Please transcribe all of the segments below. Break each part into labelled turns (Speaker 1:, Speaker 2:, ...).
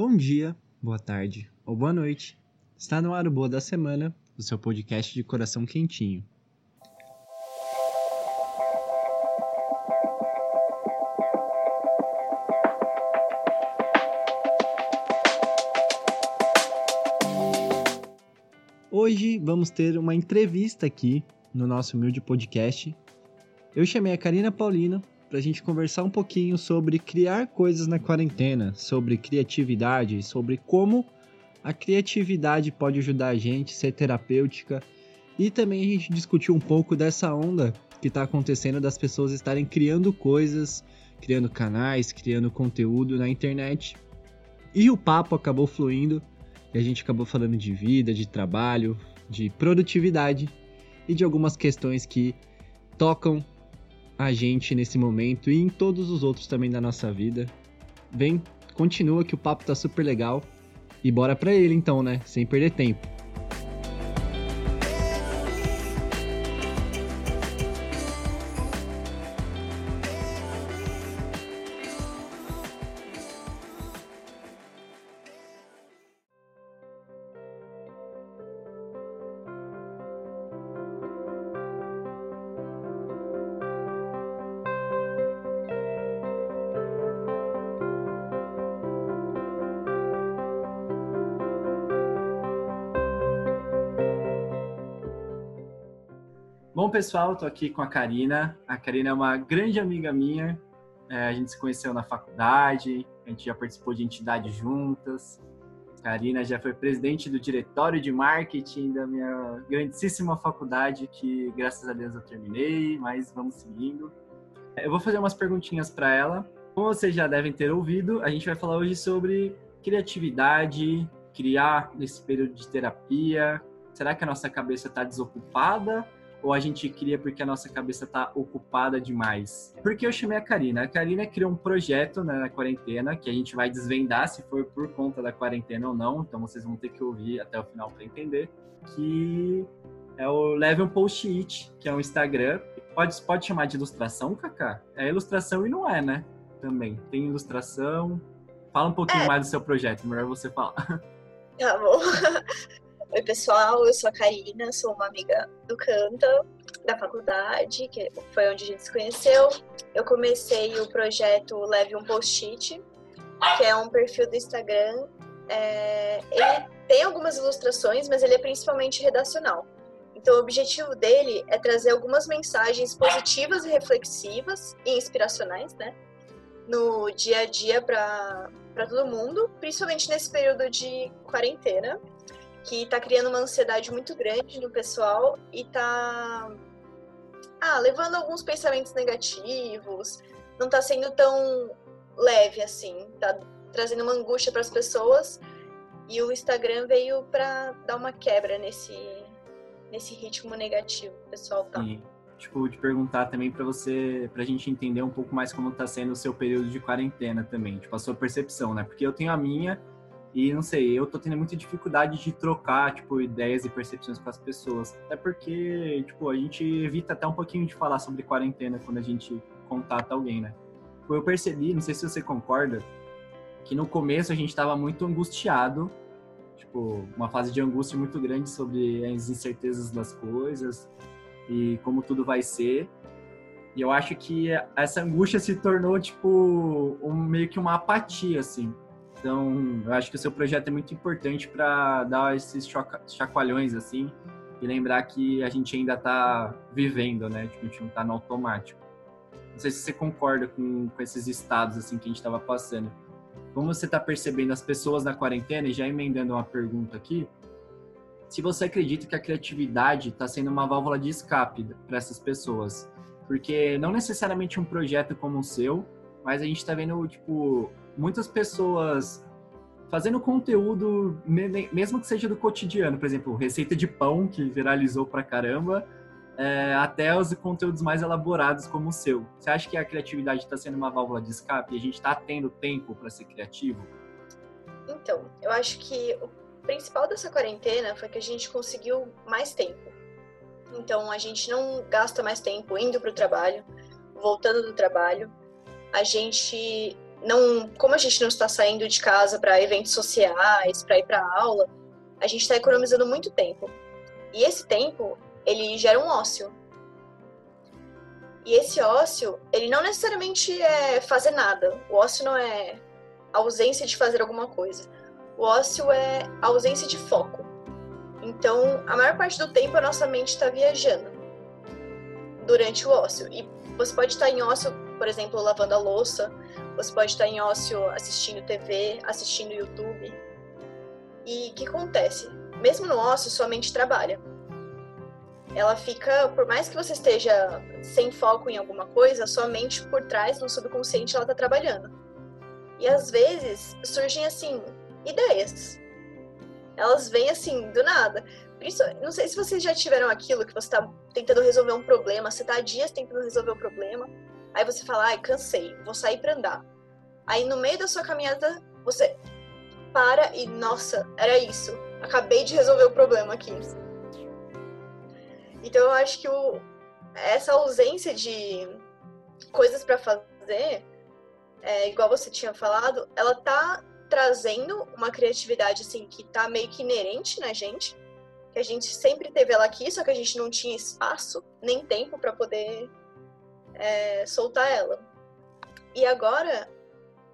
Speaker 1: Bom dia, boa tarde ou boa noite. Está no ar o Boa da Semana, o seu podcast de coração quentinho. Hoje vamos ter uma entrevista aqui no nosso humilde podcast. Eu chamei a Karina Paulina para a gente conversar um pouquinho sobre criar coisas na quarentena, sobre criatividade, sobre como a criatividade pode ajudar a gente ser terapêutica e também a gente discutiu um pouco dessa onda que está acontecendo das pessoas estarem criando coisas, criando canais, criando conteúdo na internet. E o papo acabou fluindo e a gente acabou falando de vida, de trabalho, de produtividade e de algumas questões que tocam a gente nesse momento e em todos os outros também da nossa vida. Vem, continua que o papo tá super legal e bora pra ele então, né? Sem perder tempo. Pessoal, estou aqui com a Karina. A Karina é uma grande amiga minha. É, a gente se conheceu na faculdade, a gente já participou de entidades juntas. A Karina já foi presidente do diretório de marketing da minha grandíssima faculdade, que graças a Deus eu terminei, mas vamos seguindo. Eu vou fazer umas perguntinhas para ela. Como vocês já devem ter ouvido, a gente vai falar hoje sobre criatividade, criar nesse período de terapia. Será que a nossa cabeça está desocupada ou a gente cria porque a nossa cabeça está ocupada demais? Porque eu chamei a Karina. A Karina criou um projeto né, na quarentena que a gente vai desvendar se foi por conta da quarentena ou não. Então vocês vão ter que ouvir até o final para entender. Que é o Leve um Post-it, que é um Instagram. Pode, pode chamar de ilustração, Kaká? É ilustração e não é, né? Também. Tem ilustração. Fala um pouquinho é. mais do seu projeto, melhor você falar.
Speaker 2: Tá bom. Oi, pessoal, eu sou a Karina, sou uma amiga do Canta, da faculdade, que foi onde a gente se conheceu. Eu comecei o projeto Leve um Post-it, que é um perfil do Instagram. É, ele tem algumas ilustrações, mas ele é principalmente redacional. Então, o objetivo dele é trazer algumas mensagens positivas e reflexivas e inspiracionais, né? No dia a dia para todo mundo, principalmente nesse período de quarentena que tá criando uma ansiedade muito grande no pessoal e tá ah, levando alguns pensamentos negativos, não tá sendo tão leve assim, tá trazendo uma angústia para as pessoas. E o Instagram veio para dar uma quebra nesse nesse ritmo negativo o pessoal tá.
Speaker 1: Tipo, te perguntar também para você, pra gente entender um pouco mais como tá sendo o seu período de quarentena também, tipo a sua percepção, né? Porque eu tenho a minha e não sei, eu tô tendo muita dificuldade de trocar, tipo, ideias e percepções com as pessoas. Até porque, tipo, a gente evita até um pouquinho de falar sobre quarentena quando a gente contata alguém, né? Tipo, eu percebi, não sei se você concorda, que no começo a gente tava muito angustiado, tipo, uma fase de angústia muito grande sobre as incertezas das coisas e como tudo vai ser. E eu acho que essa angústia se tornou, tipo, um, meio que uma apatia, assim então, eu acho que o seu projeto é muito importante para dar esses chacoalhões assim e lembrar que a gente ainda está vivendo, né? Tipo, a gente não está no automático. Não sei se você concorda com, com esses estados assim que a gente estava passando. Como você está percebendo as pessoas na quarentena e já emendando uma pergunta aqui, se você acredita que a criatividade está sendo uma válvula de escape para essas pessoas, porque não necessariamente um projeto como o seu, mas a gente está vendo tipo muitas pessoas fazendo conteúdo, mesmo que seja do cotidiano, por exemplo, receita de pão, que viralizou pra caramba, é, até os conteúdos mais elaborados como o seu. Você acha que a criatividade está sendo uma válvula de escape e a gente está tendo tempo para ser criativo?
Speaker 2: Então, eu acho que o principal dessa quarentena foi que a gente conseguiu mais tempo. Então, a gente não gasta mais tempo indo para o trabalho, voltando do trabalho. A gente não, como a gente não está saindo de casa para eventos sociais, para ir para aula, a gente está economizando muito tempo. E esse tempo, ele gera um ócio. E esse ócio, ele não necessariamente é fazer nada. O ócio não é ausência de fazer alguma coisa. O ócio é ausência de foco. Então, a maior parte do tempo a nossa mente está viajando durante o ócio. E você pode estar em ócio, por exemplo, lavando a louça, você pode estar em ócio assistindo TV, assistindo YouTube. E o que acontece? Mesmo no ócio, sua mente trabalha. Ela fica, por mais que você esteja sem foco em alguma coisa, sua mente por trás, no subconsciente, ela está trabalhando. E às vezes surgem assim ideias. Elas vêm assim do nada. Isso, não sei se vocês já tiveram aquilo que você está tentando resolver um problema, você está há dias tentando resolver o um problema, aí você fala, ai, cansei, vou sair para andar. Aí no meio da sua caminhada, você para e, nossa, era isso. Acabei de resolver o problema aqui. Então eu acho que o, essa ausência de coisas para fazer, é, igual você tinha falado, ela tá trazendo uma criatividade assim que tá meio que inerente na gente, que a gente sempre teve ela aqui, só que a gente não tinha espaço nem tempo para poder é, soltar ela. E agora,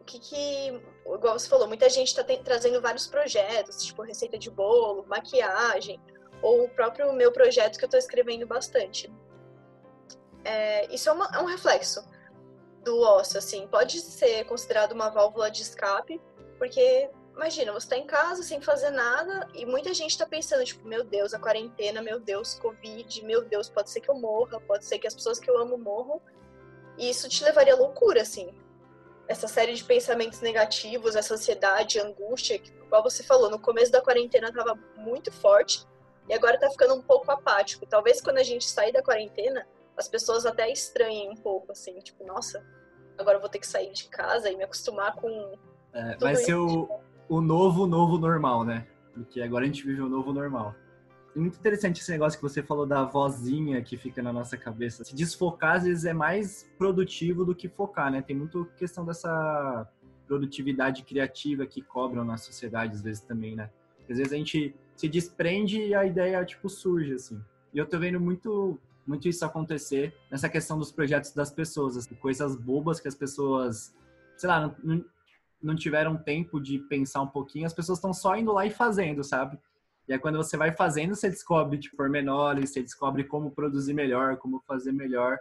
Speaker 2: o que que, igual você falou, muita gente está trazendo vários projetos, tipo receita de bolo, maquiagem, ou o próprio meu projeto que eu estou escrevendo bastante. É, isso é, uma, é um reflexo do ócio, assim, pode ser considerado uma válvula de escape, porque imagina, você tá em casa sem fazer nada e muita gente tá pensando, tipo, meu Deus, a quarentena, meu Deus, Covid, meu Deus, pode ser que eu morra, pode ser que as pessoas que eu amo morram. E isso te levaria à loucura, assim. Essa série de pensamentos negativos, essa ansiedade, angústia, que, igual você falou, no começo da quarentena tava muito forte e agora tá ficando um pouco apático. Talvez quando a gente sair da quarentena, as pessoas até estranhem um pouco, assim, tipo, nossa, agora vou ter que sair de casa e me acostumar com.
Speaker 1: É, vai ser o, o novo, novo normal, né? Porque agora a gente vive o novo normal. Muito interessante esse negócio que você falou da vozinha que fica na nossa cabeça. Se desfocar, às vezes, é mais produtivo do que focar, né? Tem muito questão dessa produtividade criativa que cobram na sociedade, às vezes, também, né? Às vezes a gente se desprende e a ideia, tipo, surge, assim. E eu tô vendo muito, muito isso acontecer nessa questão dos projetos das pessoas, assim, coisas bobas que as pessoas, sei lá, não, não tiveram tempo de pensar um pouquinho, as pessoas estão só indo lá e fazendo, sabe? E aí quando você vai fazendo, você descobre tipo, pormenores, você descobre como produzir melhor, como fazer melhor.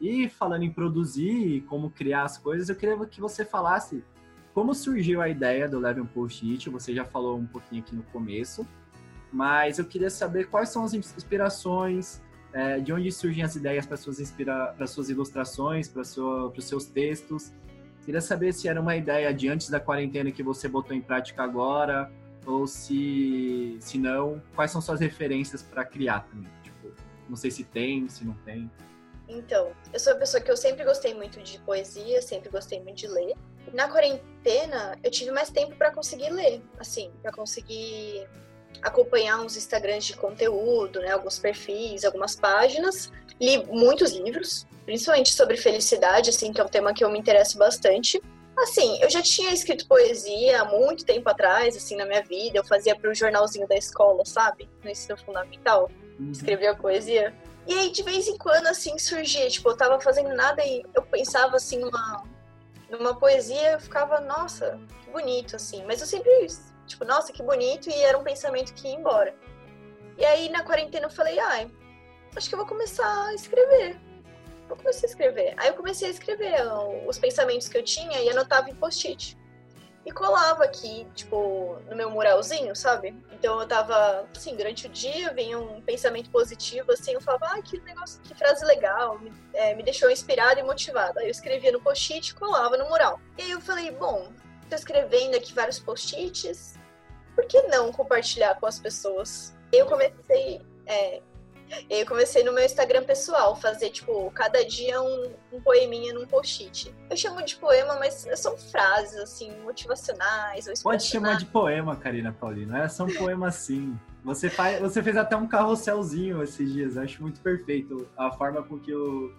Speaker 1: E falando em produzir, como criar as coisas, eu queria que você falasse como surgiu a ideia do Leve um Post-it. Você já falou um pouquinho aqui no começo, mas eu queria saber quais são as inspirações, é, de onde surgem as ideias para suas, inspira suas ilustrações, para sua, os seus textos. Queria saber se era uma ideia de antes da quarentena que você botou em prática agora, ou se, se não, quais são suas referências para criar também? Tipo, não sei se tem, se não tem.
Speaker 2: Então, eu sou uma pessoa que eu sempre gostei muito de poesia, sempre gostei muito de ler. Na quarentena, eu tive mais tempo para conseguir ler, assim, para conseguir acompanhar uns Instagrams de conteúdo, né, alguns perfis, algumas páginas. Li muitos livros, principalmente sobre felicidade, assim, que é um tema que eu me interesso bastante. Assim, eu já tinha escrito poesia há muito tempo atrás, assim, na minha vida. Eu fazia para o jornalzinho da escola, sabe? No ensino fundamental. Uhum. Escrevia poesia. E aí, de vez em quando, assim, surgia. Tipo, eu tava fazendo nada e eu pensava, assim, numa, numa poesia. Eu ficava, nossa, que bonito, assim. Mas eu sempre, tipo, nossa, que bonito. E era um pensamento que ia embora. E aí, na quarentena, eu falei, ai, acho que eu vou começar a escrever eu comecei a escrever. Aí eu comecei a escrever os pensamentos que eu tinha e anotava em post-it. E colava aqui, tipo, no meu muralzinho, sabe? Então eu tava, assim, durante o dia vinha um pensamento positivo, assim, eu falava, ah, que negócio, que frase legal, me, é, me deixou inspirada e motivada. Aí eu escrevia no post-it e colava no mural. E aí eu falei, bom, tô escrevendo aqui vários post-its, por que não compartilhar com as pessoas? Eu comecei, é, e aí eu comecei no meu Instagram pessoal, fazer, tipo, cada dia um, um poeminha num post-it. Eu chamo de poema, mas são frases, assim, motivacionais ou
Speaker 1: Pode chamar de poema, Karina Paulina. É só um poema assim. Você, faz, você fez até um carrosselzinho esses dias. Eu acho muito perfeito a forma com que o,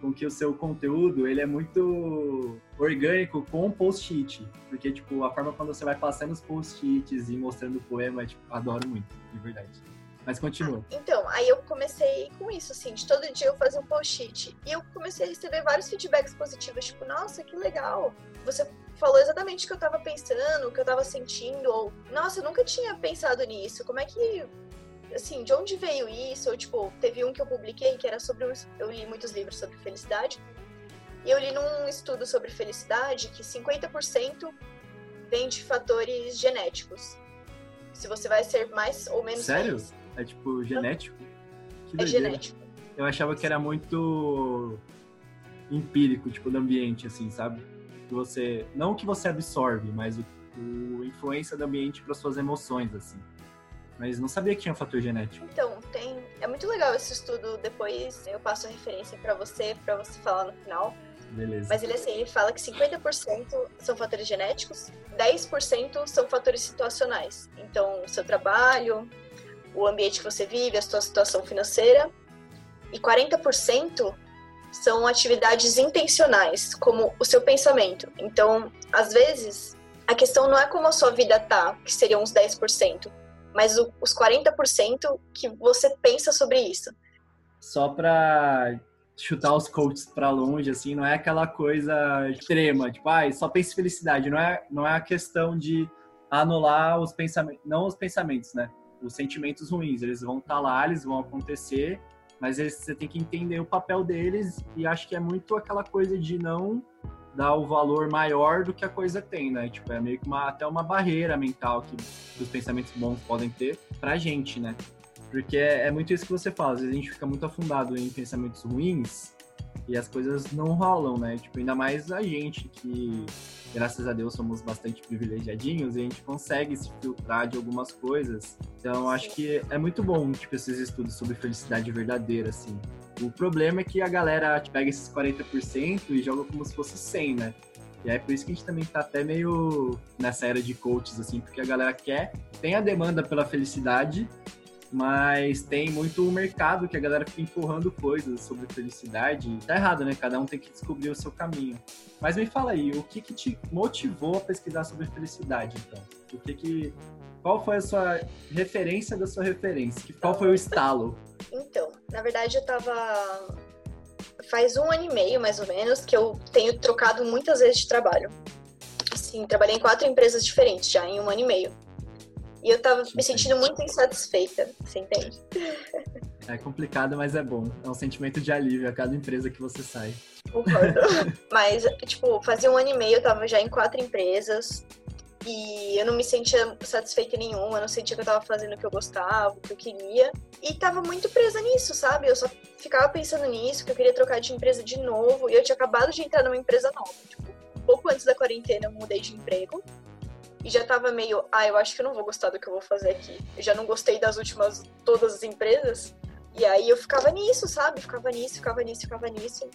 Speaker 1: com que o seu conteúdo ele é muito orgânico com post-it. Porque, tipo, a forma quando você vai passando os post-its e mostrando o poema, tipo, adoro muito, de verdade. Mas continua.
Speaker 2: Ah, então, aí eu comecei com isso, assim, de todo dia eu fazia um post-it. E eu comecei a receber vários feedbacks positivos, tipo, nossa, que legal. Você falou exatamente o que eu tava pensando, o que eu tava sentindo, ou, nossa, eu nunca tinha pensado nisso. Como é que assim, de onde veio isso? Ou, tipo, teve um que eu publiquei que era sobre. Eu li muitos livros sobre felicidade. E eu li num estudo sobre felicidade que 50% vem de fatores genéticos. Se você vai ser mais ou menos.
Speaker 1: Sério? Feliz. É tipo genético?
Speaker 2: Que é genético.
Speaker 1: Eu achava que era muito empírico, tipo, do ambiente, assim, sabe? Que você. Não o que você absorve, mas o, o influência do ambiente para suas emoções, assim mas não sabia que tinha fator genético.
Speaker 2: Então, tem. É muito legal esse estudo. Depois eu passo a referência para você, para você falar no final.
Speaker 1: Beleza.
Speaker 2: Mas ele assim, ele fala que 50% são fatores genéticos, 10% são fatores situacionais. Então, o seu trabalho, o ambiente que você vive, a sua situação financeira, e 40% são atividades intencionais, como o seu pensamento. Então, às vezes, a questão não é como a sua vida tá, que seriam uns 10%, mas o, os 40% que você pensa sobre isso.
Speaker 1: Só para chutar os coaches para longe, assim, não é aquela coisa extrema, tipo, ah, só pense felicidade, não é, não é a questão de anular os pensamentos, não os pensamentos, né? Os sentimentos ruins, eles vão estar tá lá, eles vão acontecer, mas eles, você tem que entender o papel deles e acho que é muito aquela coisa de não dar o valor maior do que a coisa tem, né? Tipo, é meio que uma, até uma barreira mental que, que os pensamentos bons podem ter pra gente, né? Porque é, é, muito isso que você fala, às vezes a gente fica muito afundado em pensamentos ruins e as coisas não rolam, né? Tipo, ainda mais a gente que, graças a Deus, somos bastante privilegiadinhos e a gente consegue se filtrar de algumas coisas. Então, acho que é muito bom, tipo, esses estudos sobre felicidade verdadeira, assim. O problema é que a galera pega esses 40% e joga como se fosse 100, né? E é por isso que a gente também tá até meio nessa era de coaches, assim, porque a galera quer, tem a demanda pela felicidade, mas tem muito mercado que a galera fica empurrando coisas sobre felicidade. Tá errado, né? Cada um tem que descobrir o seu caminho. Mas me fala aí, o que que te motivou a pesquisar sobre felicidade, então? O que que... Qual foi a sua referência da sua referência? Qual foi o estalo?
Speaker 2: Então, na verdade eu tava. Faz um ano e meio, mais ou menos, que eu tenho trocado muitas vezes de trabalho. Assim, trabalhei em quatro empresas diferentes já em um ano e meio. E eu tava me sentindo muito insatisfeita, você entende?
Speaker 1: É complicado, mas é bom. É um sentimento de alívio a cada empresa que você sai.
Speaker 2: Concordo. mas, tipo, fazia um ano e meio, eu tava já em quatro empresas. E eu não me sentia satisfeita nenhuma, eu não sentia que eu tava fazendo o que eu gostava, o que eu queria. E tava muito presa nisso, sabe? Eu só ficava pensando nisso, que eu queria trocar de empresa de novo. E eu tinha acabado de entrar numa empresa nova. Tipo, pouco antes da quarentena eu mudei de emprego. E já tava meio, ah, eu acho que eu não vou gostar do que eu vou fazer aqui. Eu já não gostei das últimas, todas as empresas. E aí eu ficava nisso, sabe? Ficava nisso, ficava nisso, ficava nisso.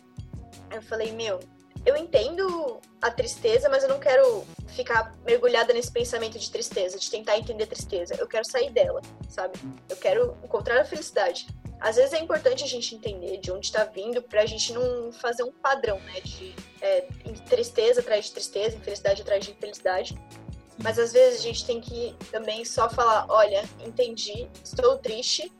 Speaker 2: Aí eu falei, meu, eu entendo a tristeza, mas eu não quero ficar mergulhada nesse pensamento de tristeza, de tentar entender tristeza. Eu quero sair dela, sabe? Eu quero encontrar a felicidade. Às vezes é importante a gente entender de onde está vindo para a gente não fazer um padrão, né? De é, tristeza atrás de tristeza, infelicidade atrás de infelicidade. Mas às vezes a gente tem que também só falar: olha, entendi, estou triste,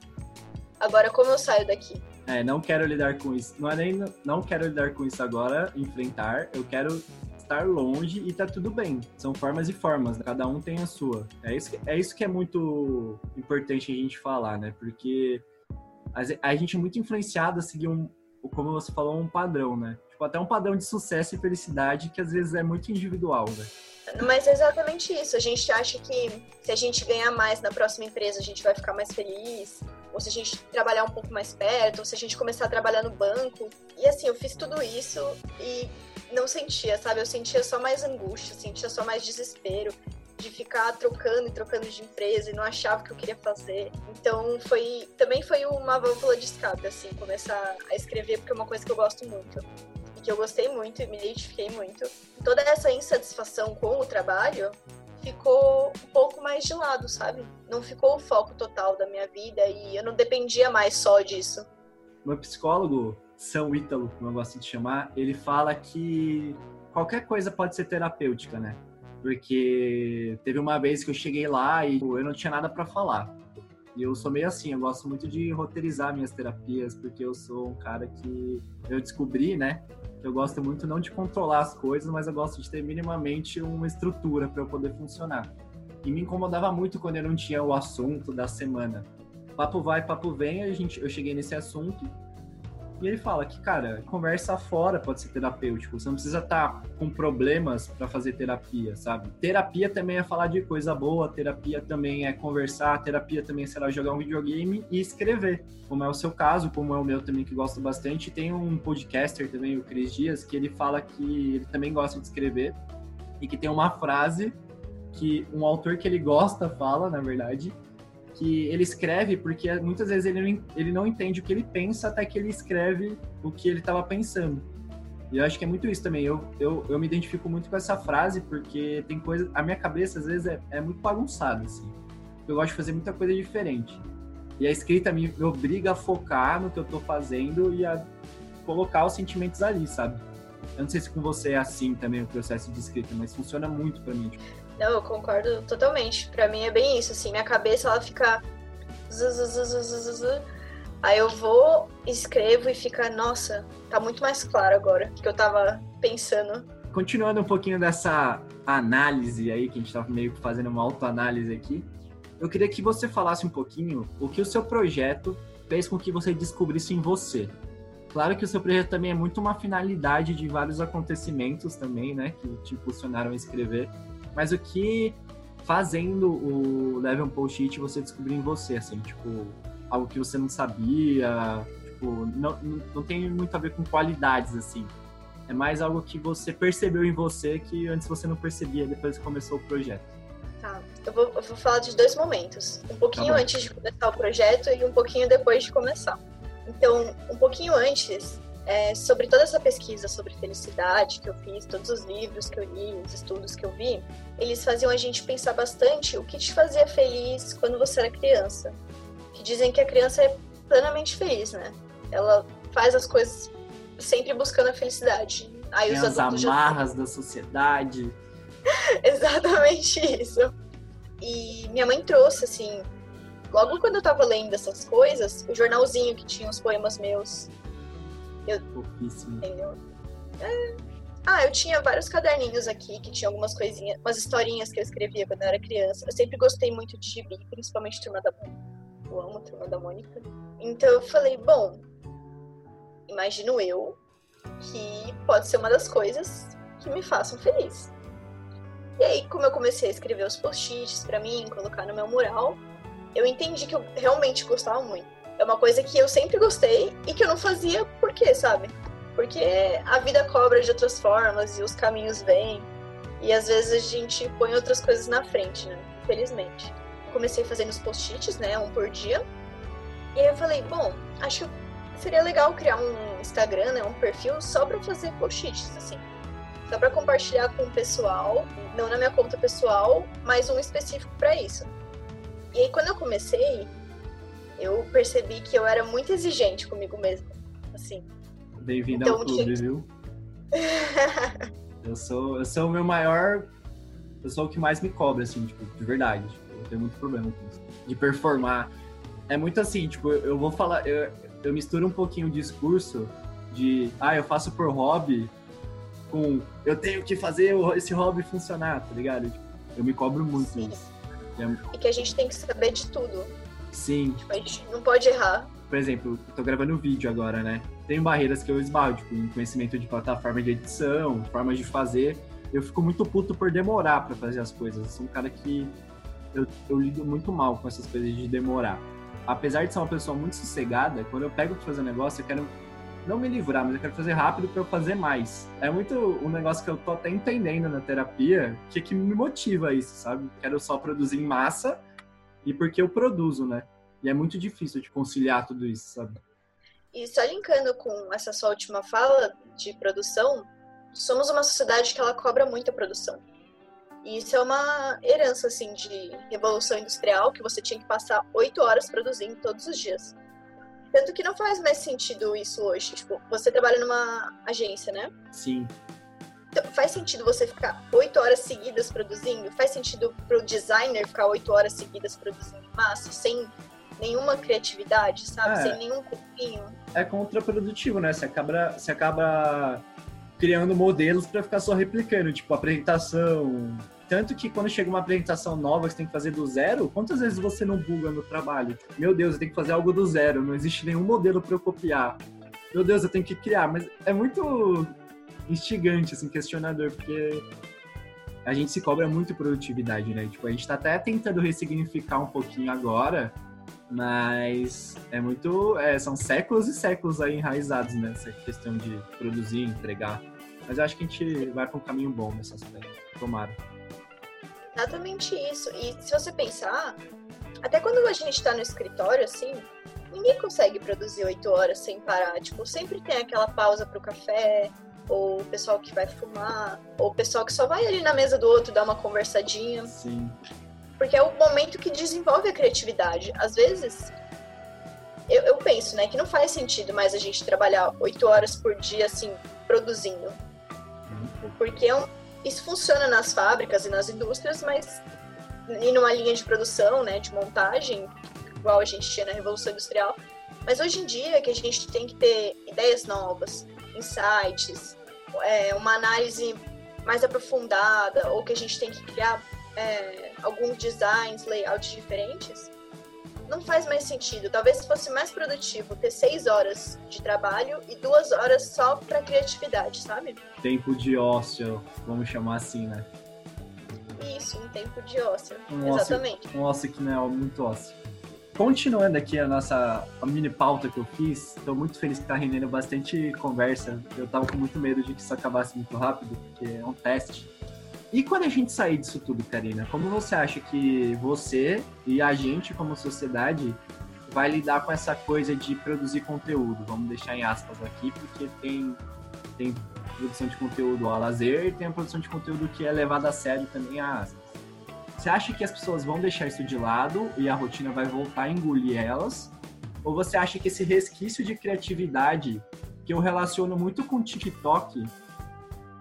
Speaker 2: agora como eu saio daqui?
Speaker 1: É, não quero lidar com isso. Não é nem não quero lidar com isso agora, enfrentar. Eu quero estar longe e tá tudo bem. São formas e formas, né? cada um tem a sua. É isso, que, é isso que é muito importante a gente falar, né? Porque a, a gente é muito influenciado a seguir um, como você falou, um padrão, né? Tipo, até um padrão de sucesso e felicidade que às vezes é muito individual, né?
Speaker 2: Mas é exatamente isso. A gente acha que se a gente ganhar mais na próxima empresa, a gente vai ficar mais feliz. Ou se a gente trabalhar um pouco mais perto, ou se a gente começar a trabalhar no banco. E assim, eu fiz tudo isso e não sentia, sabe? Eu sentia só mais angústia, sentia só mais desespero de ficar trocando e trocando de empresa e não achava o que eu queria fazer. Então foi também foi uma válvula de escape assim, começar a escrever porque é uma coisa que eu gosto muito que eu gostei muito e me identifiquei muito. Toda essa insatisfação com o trabalho ficou um pouco mais de lado, sabe? Não ficou o foco total da minha vida e eu não dependia mais só disso.
Speaker 1: Meu psicólogo, São Ítalo, como eu gosto de chamar, ele fala que qualquer coisa pode ser terapêutica, né? Porque teve uma vez que eu cheguei lá e eu não tinha nada para falar. E eu sou meio assim, eu gosto muito de roteirizar minhas terapias, porque eu sou um cara que eu descobri, né? Eu gosto muito não de controlar as coisas, mas eu gosto de ter minimamente uma estrutura para eu poder funcionar. E me incomodava muito quando eu não tinha o assunto da semana. Papo vai, papo vem, a gente, eu cheguei nesse assunto e ele fala que, cara, conversa fora pode ser terapêutico. Você não precisa estar tá com problemas para fazer terapia, sabe? Terapia também é falar de coisa boa, terapia também é conversar, terapia também é, jogar um videogame e escrever. Como é o seu caso, como é o meu também, que gosto bastante. Tem um podcaster também, o Cris Dias, que ele fala que ele também gosta de escrever e que tem uma frase que um autor que ele gosta fala, na verdade, que ele escreve porque muitas vezes ele não, ele não entende o que ele pensa até que ele escreve o que ele estava pensando. E eu acho que é muito isso também. Eu, eu, eu me identifico muito com essa frase porque tem coisa. A minha cabeça, às vezes, é, é muito bagunçada, assim. Eu gosto de fazer muita coisa diferente. E a escrita me, me obriga a focar no que eu estou fazendo e a colocar os sentimentos ali, sabe? Eu não sei se com você é assim também o processo de escrita, mas funciona muito para mim. Tipo,
Speaker 2: não, eu concordo totalmente. Para mim é bem isso, assim, minha cabeça ela fica Aí eu vou, escrevo e fica, nossa, tá muito mais claro agora que eu tava pensando.
Speaker 1: Continuando um pouquinho dessa análise aí, que a gente tava meio que fazendo uma autoanálise aqui, eu queria que você falasse um pouquinho o que o seu projeto fez com que você descobrisse em você. Claro que o seu projeto também é muito uma finalidade de vários acontecimentos também, né, que te impulsionaram a escrever mas o que fazendo o Level Post-it você descobriu em você, assim, tipo, algo que você não sabia, tipo, não, não tem muito a ver com qualidades, assim. É mais algo que você percebeu em você que antes você não percebia depois que começou o projeto.
Speaker 2: Tá, eu vou, eu vou falar de dois momentos. Um pouquinho tá antes de começar o projeto e um pouquinho depois de começar. Então, um pouquinho antes, é, sobre toda essa pesquisa sobre felicidade que eu fiz, todos os livros que eu li, os estudos que eu vi, eles faziam a gente pensar bastante o que te fazia feliz quando você era criança. Que dizem que a criança é plenamente feliz, né? Ela faz as coisas sempre buscando a felicidade.
Speaker 1: Aí Tem os as amarras já... da sociedade.
Speaker 2: Exatamente isso. E minha mãe trouxe, assim, logo quando eu tava lendo essas coisas, o jornalzinho que tinha os poemas meus
Speaker 1: eu, Pouquíssimo. Entendeu?
Speaker 2: É... Ah, eu tinha vários caderninhos aqui que tinha algumas coisinhas, umas historinhas que eu escrevia quando eu era criança. Eu sempre gostei muito de gibi, principalmente Turma da Mônica. Eu amo Turma da Mônica. Então eu falei, bom, imagino eu que pode ser uma das coisas que me façam feliz. E aí, como eu comecei a escrever os post-its pra mim, colocar no meu mural, eu entendi que eu realmente gostava muito é uma coisa que eu sempre gostei e que eu não fazia por quê, sabe? Porque a vida cobra de outras formas e os caminhos vêm. E às vezes a gente põe outras coisas na frente, né? Infelizmente. Comecei fazendo os post-its, né? Um por dia. E aí eu falei, bom, acho que seria legal criar um Instagram, né? Um perfil só pra fazer post-its, assim. Só pra compartilhar com o pessoal. Não na minha conta pessoal, mas um específico para isso. E aí quando eu comecei, eu percebi que eu era muito exigente comigo mesma, assim.
Speaker 1: Bem-vindo então, ao clube, tinha... viu? eu sou, eu sou o meu maior, eu sou o que mais me cobra, assim, tipo, de verdade. Tipo, eu tenho muito problema com isso. De performar. É muito assim, tipo, eu vou falar, eu, eu misturo um pouquinho o discurso de, ah, eu faço por hobby, com eu tenho que fazer esse hobby funcionar, tá ligado? Tipo, eu me cobro muito Sim. isso.
Speaker 2: É... E que a gente tem que saber de tudo.
Speaker 1: Sim.
Speaker 2: Tipo, a gente não pode errar.
Speaker 1: Por exemplo, eu tô gravando vídeo agora, né? Tem barreiras que eu esbarro, tipo, em conhecimento de plataforma de edição, formas de fazer. Eu fico muito puto por demorar para fazer as coisas. Eu sou um cara que eu, eu lido muito mal com essas coisas de demorar. Apesar de ser uma pessoa muito sossegada, quando eu pego pra fazer um negócio, eu quero não me livrar, mas eu quero fazer rápido para eu fazer mais. É muito um negócio que eu tô até entendendo na terapia, que, é que me motiva isso, sabe? Quero só produzir em massa e porque eu produzo, né? E é muito difícil de conciliar tudo isso, sabe?
Speaker 2: E só linkando com essa sua última fala de produção, somos uma sociedade que ela cobra muita produção. E isso é uma herança, assim, de revolução industrial, que você tinha que passar oito horas produzindo todos os dias. Tanto que não faz mais sentido isso hoje. Tipo, você trabalha numa agência, né?
Speaker 1: Sim.
Speaker 2: Então, faz sentido você ficar oito horas seguidas produzindo? Faz sentido pro designer ficar oito horas seguidas produzindo massa, sem nenhuma criatividade, sabe? É. Sem nenhum copinho.
Speaker 1: É contraprodutivo, né? Você acaba, você acaba criando modelos para ficar só replicando, tipo, apresentação. Tanto que quando chega uma apresentação nova que você tem que fazer do zero, quantas vezes você não buga no trabalho? Meu Deus, eu tenho que fazer algo do zero, não existe nenhum modelo para eu copiar. Meu Deus, eu tenho que criar, mas é muito instigante, assim, questionador, porque a gente se cobra muito produtividade, né? Tipo, a gente tá até tentando ressignificar um pouquinho agora, mas é muito. É, são séculos e séculos aí enraizados nessa questão de produzir, entregar. Mas eu acho que a gente vai para um caminho bom nesse aspecto. Tomara.
Speaker 2: Exatamente isso. E se você pensar, até quando a gente está no escritório, assim, ninguém consegue produzir oito horas sem parar. Tipo, sempre tem aquela pausa para o café, ou o pessoal que vai fumar, ou o pessoal que só vai ali na mesa do outro dar uma conversadinha.
Speaker 1: Sim.
Speaker 2: Porque é o momento que desenvolve a criatividade. Às vezes, eu, eu penso, né, que não faz sentido mais a gente trabalhar oito horas por dia, assim, produzindo. Uhum. Porque é isso funciona nas fábricas e nas indústrias, mas e numa linha de produção, né, de montagem, igual a gente tinha na Revolução Industrial. Mas hoje em dia que a gente tem que ter ideias novas, insights, é, uma análise mais aprofundada, ou que a gente tem que criar é, alguns designs, layouts diferentes, não faz mais sentido. Talvez fosse mais produtivo ter seis horas de trabalho e duas horas só para criatividade, sabe?
Speaker 1: Tempo de ócio, vamos chamar assim, né?
Speaker 2: Isso, um tempo de ócio. Um Exatamente.
Speaker 1: Ócio, um ócio que não é muito ócio. Continuando aqui a nossa a mini pauta que eu fiz, estou muito feliz que está rendendo bastante conversa. Eu estava com muito medo de que isso acabasse muito rápido, porque é um teste. E quando a gente sair disso tudo, Karina, como você acha que você e a gente, como sociedade, vai lidar com essa coisa de produzir conteúdo? Vamos deixar em aspas aqui, porque tem, tem produção de conteúdo a lazer e tem a produção de conteúdo que é levada a sério também a aspas. Você acha que as pessoas vão deixar isso de lado e a rotina vai voltar a engolir elas? Ou você acha que esse resquício de criatividade que eu relaciono muito com o TikTok,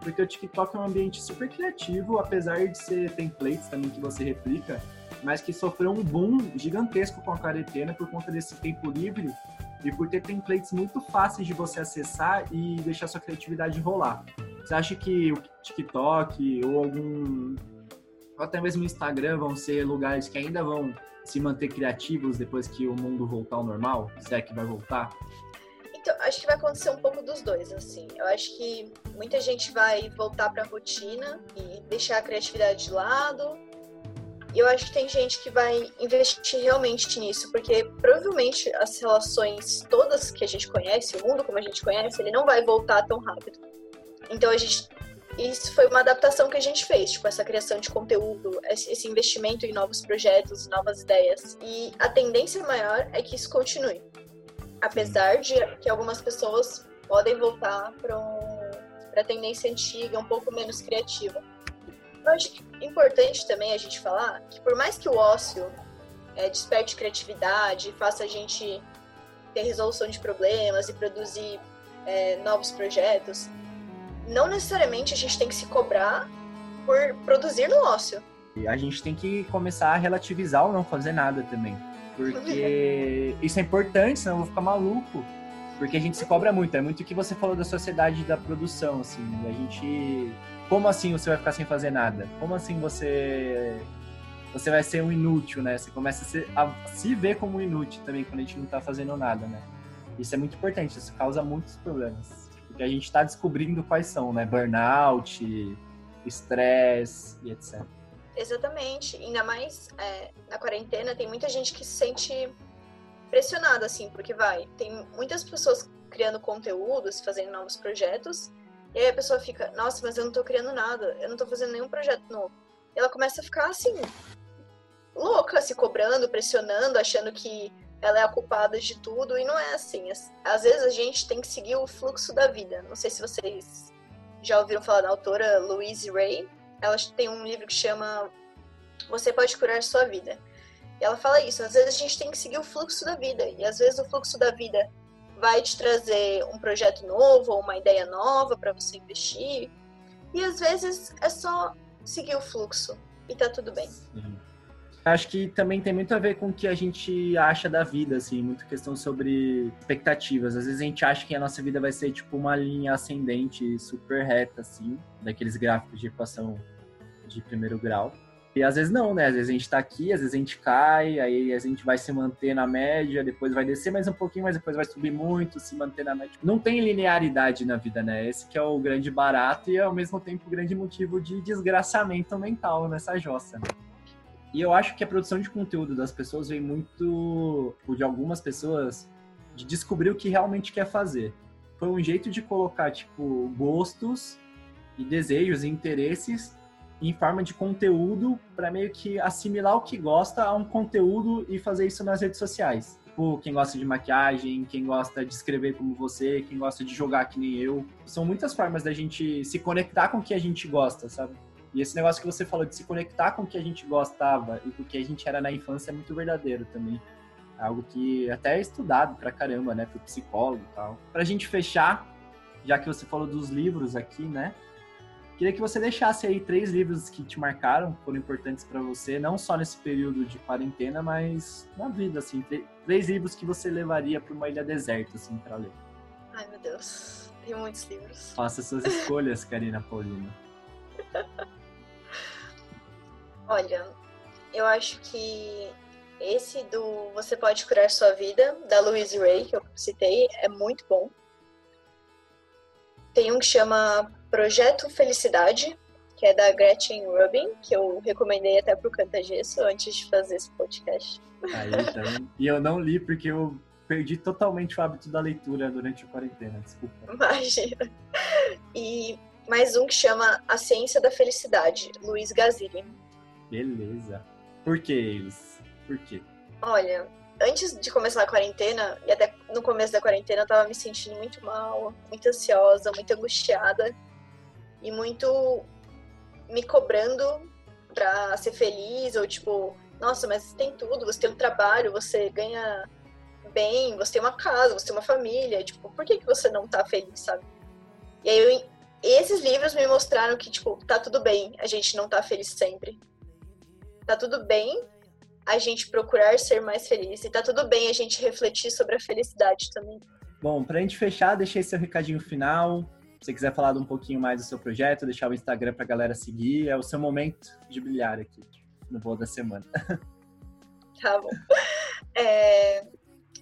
Speaker 1: porque o TikTok é um ambiente super criativo, apesar de ser templates também que você replica, mas que sofreu um boom gigantesco com a quarentena por conta desse tempo livre e por ter templates muito fáceis de você acessar e deixar sua criatividade rolar. Você acha que o TikTok ou algum até mesmo o Instagram vão ser lugares que ainda vão se manter criativos depois que o mundo voltar ao normal? Se é que vai voltar?
Speaker 2: Então, acho que vai acontecer um pouco dos dois, assim. Eu acho que muita gente vai voltar para a rotina e deixar a criatividade de lado. E eu acho que tem gente que vai investir realmente nisso, porque provavelmente as relações todas que a gente conhece, o mundo como a gente conhece, ele não vai voltar tão rápido. Então a gente isso foi uma adaptação que a gente fez, tipo, essa criação de conteúdo, esse investimento em novos projetos, novas ideias. E a tendência maior é que isso continue. Apesar de que algumas pessoas podem voltar para um, a tendência antiga, um pouco menos criativa. Eu acho que é importante também a gente falar que por mais que o ócio é, desperte criatividade, faça a gente ter resolução de problemas e produzir é, novos projetos, não necessariamente a gente tem que se cobrar por produzir no ócio.
Speaker 1: A gente tem que começar a relativizar ou não fazer nada também. Porque isso é importante, senão eu vou ficar maluco. Porque a gente se cobra muito. É muito o que você falou da sociedade da produção, assim. A gente. Como assim você vai ficar sem fazer nada? Como assim você. Você vai ser um inútil, né? Você começa a, ser, a se ver como um inútil também quando a gente não tá fazendo nada, né? Isso é muito importante, isso causa muitos problemas que a gente está descobrindo quais são, né? Burnout, estresse e etc.
Speaker 2: Exatamente. Ainda mais é, na quarentena, tem muita gente que se sente pressionada, assim, porque vai, tem muitas pessoas criando conteúdos, fazendo novos projetos, e aí a pessoa fica, nossa, mas eu não tô criando nada, eu não tô fazendo nenhum projeto novo. E ela começa a ficar assim, louca, se cobrando, pressionando, achando que ela é a culpada de tudo e não é assim. Às vezes a gente tem que seguir o fluxo da vida. Não sei se vocês já ouviram falar da autora Louise Ray. Ela tem um livro que chama Você Pode Curar Sua Vida. E ela fala isso, às vezes a gente tem que seguir o fluxo da vida. E às vezes o fluxo da vida vai te trazer um projeto novo ou uma ideia nova para você investir. E às vezes é só seguir o fluxo e tá tudo bem. Sim.
Speaker 1: Acho que também tem muito a ver com o que a gente acha da vida, assim, muita questão sobre expectativas. Às vezes a gente acha que a nossa vida vai ser tipo uma linha ascendente super reta, assim, daqueles gráficos de equação de primeiro grau. E às vezes não, né? Às vezes a gente tá aqui, às vezes a gente cai, aí a gente vai se manter na média, depois vai descer mais um pouquinho, mas depois vai subir muito, se manter na média. Não tem linearidade na vida, né? Esse que é o grande barato e ao mesmo tempo o grande motivo de desgraçamento mental nessa jossa, né? E eu acho que a produção de conteúdo das pessoas vem muito, de algumas pessoas, de descobrir o que realmente quer fazer. Foi um jeito de colocar, tipo, gostos e desejos e interesses em forma de conteúdo para meio que assimilar o que gosta a um conteúdo e fazer isso nas redes sociais. Tipo, quem gosta de maquiagem, quem gosta de escrever como você, quem gosta de jogar que nem eu. São muitas formas da gente se conectar com o que a gente gosta, sabe? E esse negócio que você falou de se conectar com o que a gente gostava e com o que a gente era na infância é muito verdadeiro também. É algo que até é estudado pra caramba, né, pro psicólogo e tal. Pra gente fechar, já que você falou dos livros aqui, né? Queria que você deixasse aí três livros que te marcaram, foram importantes para você, não só nesse período de quarentena, mas na vida, assim. Três livros que você levaria para uma ilha deserta, assim, para ler.
Speaker 2: Ai, meu Deus. Tem muitos livros.
Speaker 1: Faça suas escolhas, Karina Paulina.
Speaker 2: Olha, eu acho que esse do Você Pode Curar Sua Vida, da Louise Ray, que eu citei, é muito bom. Tem um que chama Projeto Felicidade, que é da Gretchen Rubin, que eu recomendei até pro Canta Gesso antes de fazer esse podcast.
Speaker 1: Aí, tá E eu não li porque eu perdi totalmente o hábito da leitura durante a quarentena, desculpa.
Speaker 2: Imagina. E mais um que chama A Ciência da Felicidade, Luiz Gazili.
Speaker 1: Beleza. Por que eles? Por quê?
Speaker 2: Olha, antes de começar a quarentena, e até no começo da quarentena, eu tava me sentindo muito mal, muito ansiosa, muito angustiada e muito me cobrando pra ser feliz, ou tipo, nossa, mas você tem tudo, você tem um trabalho, você ganha bem, você tem uma casa, você tem uma família, tipo, por que, que você não tá feliz, sabe? E aí eu, esses livros me mostraram que, tipo, tá tudo bem a gente não tá feliz sempre. Tá tudo bem a gente procurar ser mais feliz. E tá tudo bem a gente refletir sobre a felicidade também.
Speaker 1: Bom, pra gente fechar, deixei seu recadinho final. Se você quiser falar um pouquinho mais do seu projeto, deixar o Instagram pra galera seguir, é o seu momento de brilhar aqui no voo da semana.
Speaker 2: Tá bom. É...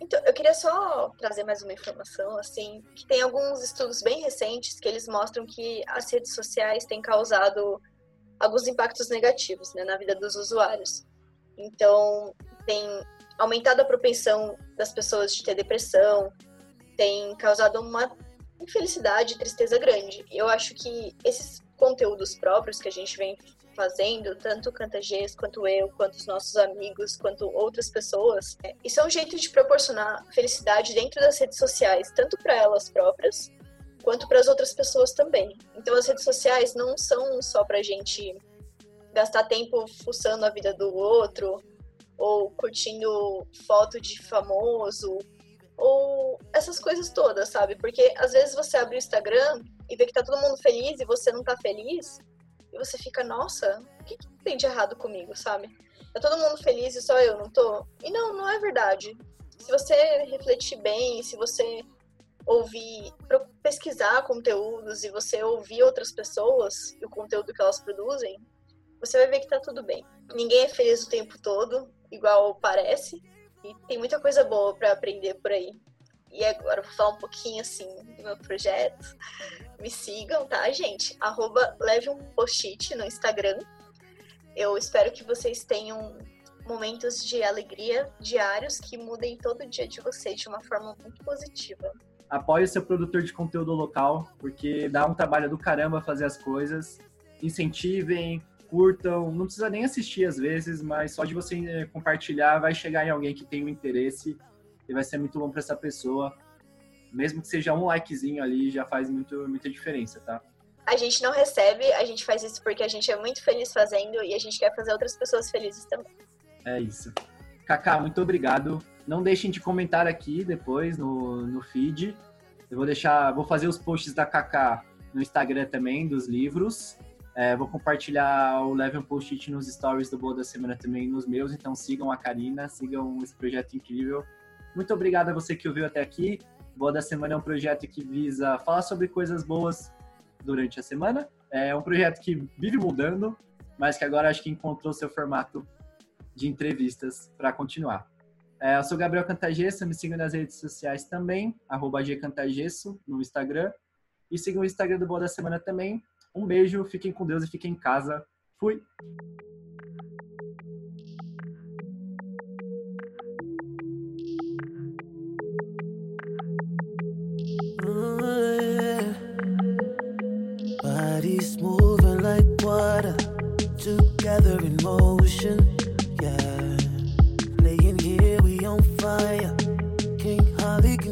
Speaker 2: Então, eu queria só trazer mais uma informação, assim, que tem alguns estudos bem recentes que eles mostram que as redes sociais têm causado alguns impactos negativos né, na vida dos usuários. Então, tem aumentado a propensão das pessoas de ter depressão, tem causado uma infelicidade e tristeza grande. Eu acho que esses conteúdos próprios que a gente vem fazendo, tanto o Cantagês, quanto eu, quanto os nossos amigos, quanto outras pessoas, é, isso é um jeito de proporcionar felicidade dentro das redes sociais, tanto para elas próprias, quanto para as outras pessoas também. Então, as redes sociais não são só para gente gastar tempo fuçando a vida do outro, ou curtindo foto de famoso, ou essas coisas todas, sabe? Porque às vezes você abre o Instagram e vê que tá todo mundo feliz e você não tá feliz, e você fica, nossa, o que, que tem de errado comigo, sabe? Tá todo mundo feliz e só eu não tô? E não, não é verdade. Se você refletir bem, se você ouvir, pesquisar conteúdos e você ouvir outras pessoas e o conteúdo que elas produzem, você vai ver que tá tudo bem. Ninguém é feliz o tempo todo, igual parece, e tem muita coisa boa para aprender por aí. E agora vou falar um pouquinho assim do meu projeto. Me sigam, tá, gente? Arroba leve um post-it no Instagram. Eu espero que vocês tenham momentos de alegria diários que mudem todo o dia de vocês de uma forma muito positiva.
Speaker 1: Apoie o seu produtor de conteúdo local, porque dá um trabalho do caramba fazer as coisas. Incentivem, curtam, não precisa nem assistir às vezes, mas só de você eh, compartilhar vai chegar em alguém que tem um interesse e vai ser muito bom para essa pessoa. Mesmo que seja um likezinho ali, já faz muito, muita diferença, tá?
Speaker 2: A gente não recebe, a gente faz isso porque a gente é muito feliz fazendo e a gente quer fazer outras pessoas felizes também.
Speaker 1: É isso. Kaká, muito obrigado. Não deixem de comentar aqui depois no, no feed. Eu vou deixar, vou fazer os posts da Kaká no Instagram também, dos livros. É, vou compartilhar o Level Post-it nos stories do Boa da Semana também, nos meus. Então sigam a Karina, sigam esse projeto incrível. Muito obrigado a você que ouviu até aqui. Boa da Semana é um projeto que visa falar sobre coisas boas durante a semana. É um projeto que vive mudando, mas que agora acho que encontrou seu formato de entrevistas para continuar. É, eu sou Gabriel Cantagesso, me sigam nas redes sociais também, gcantagesso no Instagram. E sigam o Instagram do Boa da Semana também. Um beijo, fiquem com Deus e fiquem em casa. Fui!
Speaker 3: Together in motion.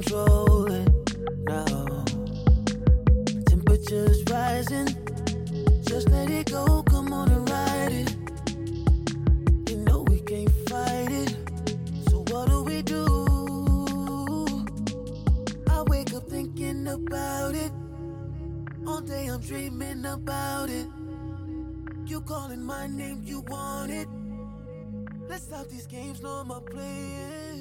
Speaker 3: Control it now. Temperatures rising, just let it go. Come on and ride it. You know we can't fight it. So what do we do? I wake up thinking about it. All day I'm dreaming about it. You calling my name, you want it. Let's stop these games, no more playing.